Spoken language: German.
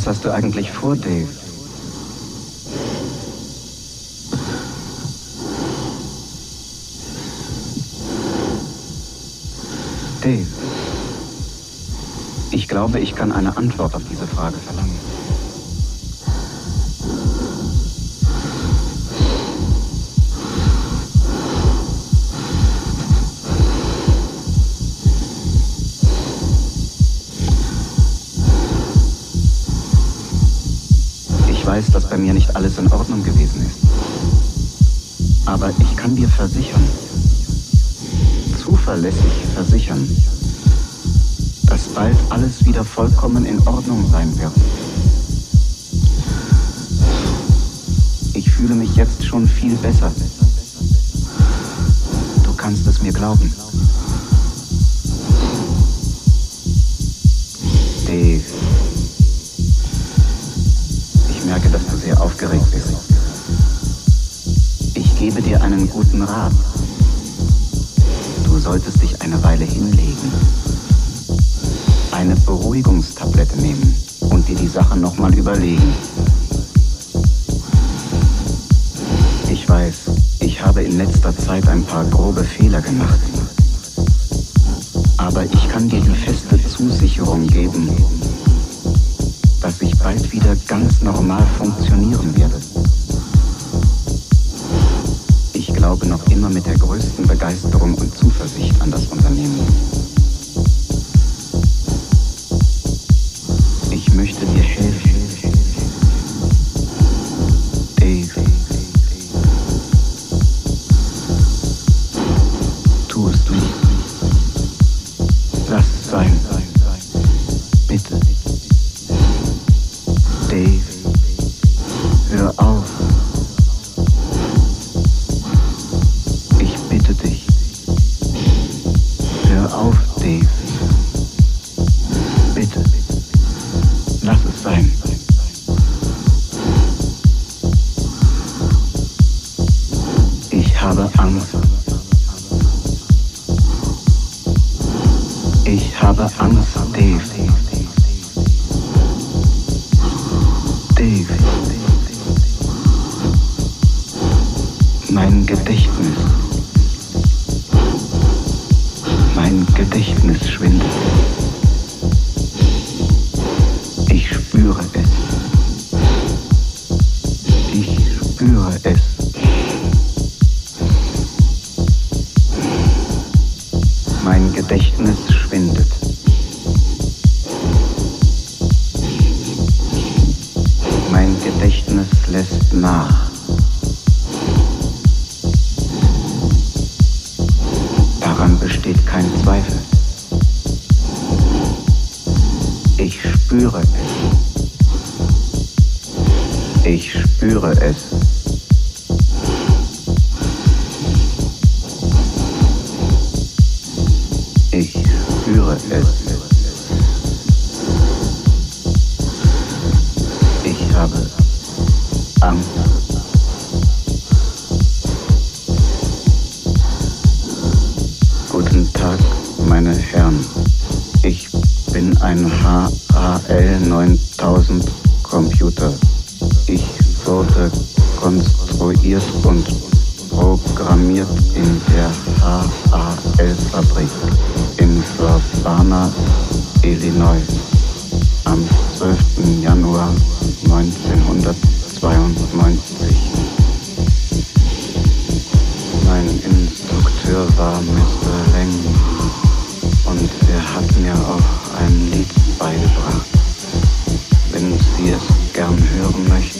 Was hast du eigentlich vor, Dave? Dave, ich glaube, ich kann eine Antwort auf diese Frage verlangen. Versichern, zuverlässig versichern, dass bald alles wieder vollkommen in Ordnung sein wird. Ich fühle mich jetzt schon viel besser. Du kannst es mir glauben. Guten Rat. Du solltest dich eine Weile hinlegen, Guten Tag, meine Herren. Ich bin ein HAL 9000 Computer. Ich wurde konstruiert und programmiert in der HAL-Fabrik in Urbana, Illinois am 12. Januar 1992. War Mr. Lang und er hat mir auch ein Lied beigebracht. Wenn Sie es gern hören möchten,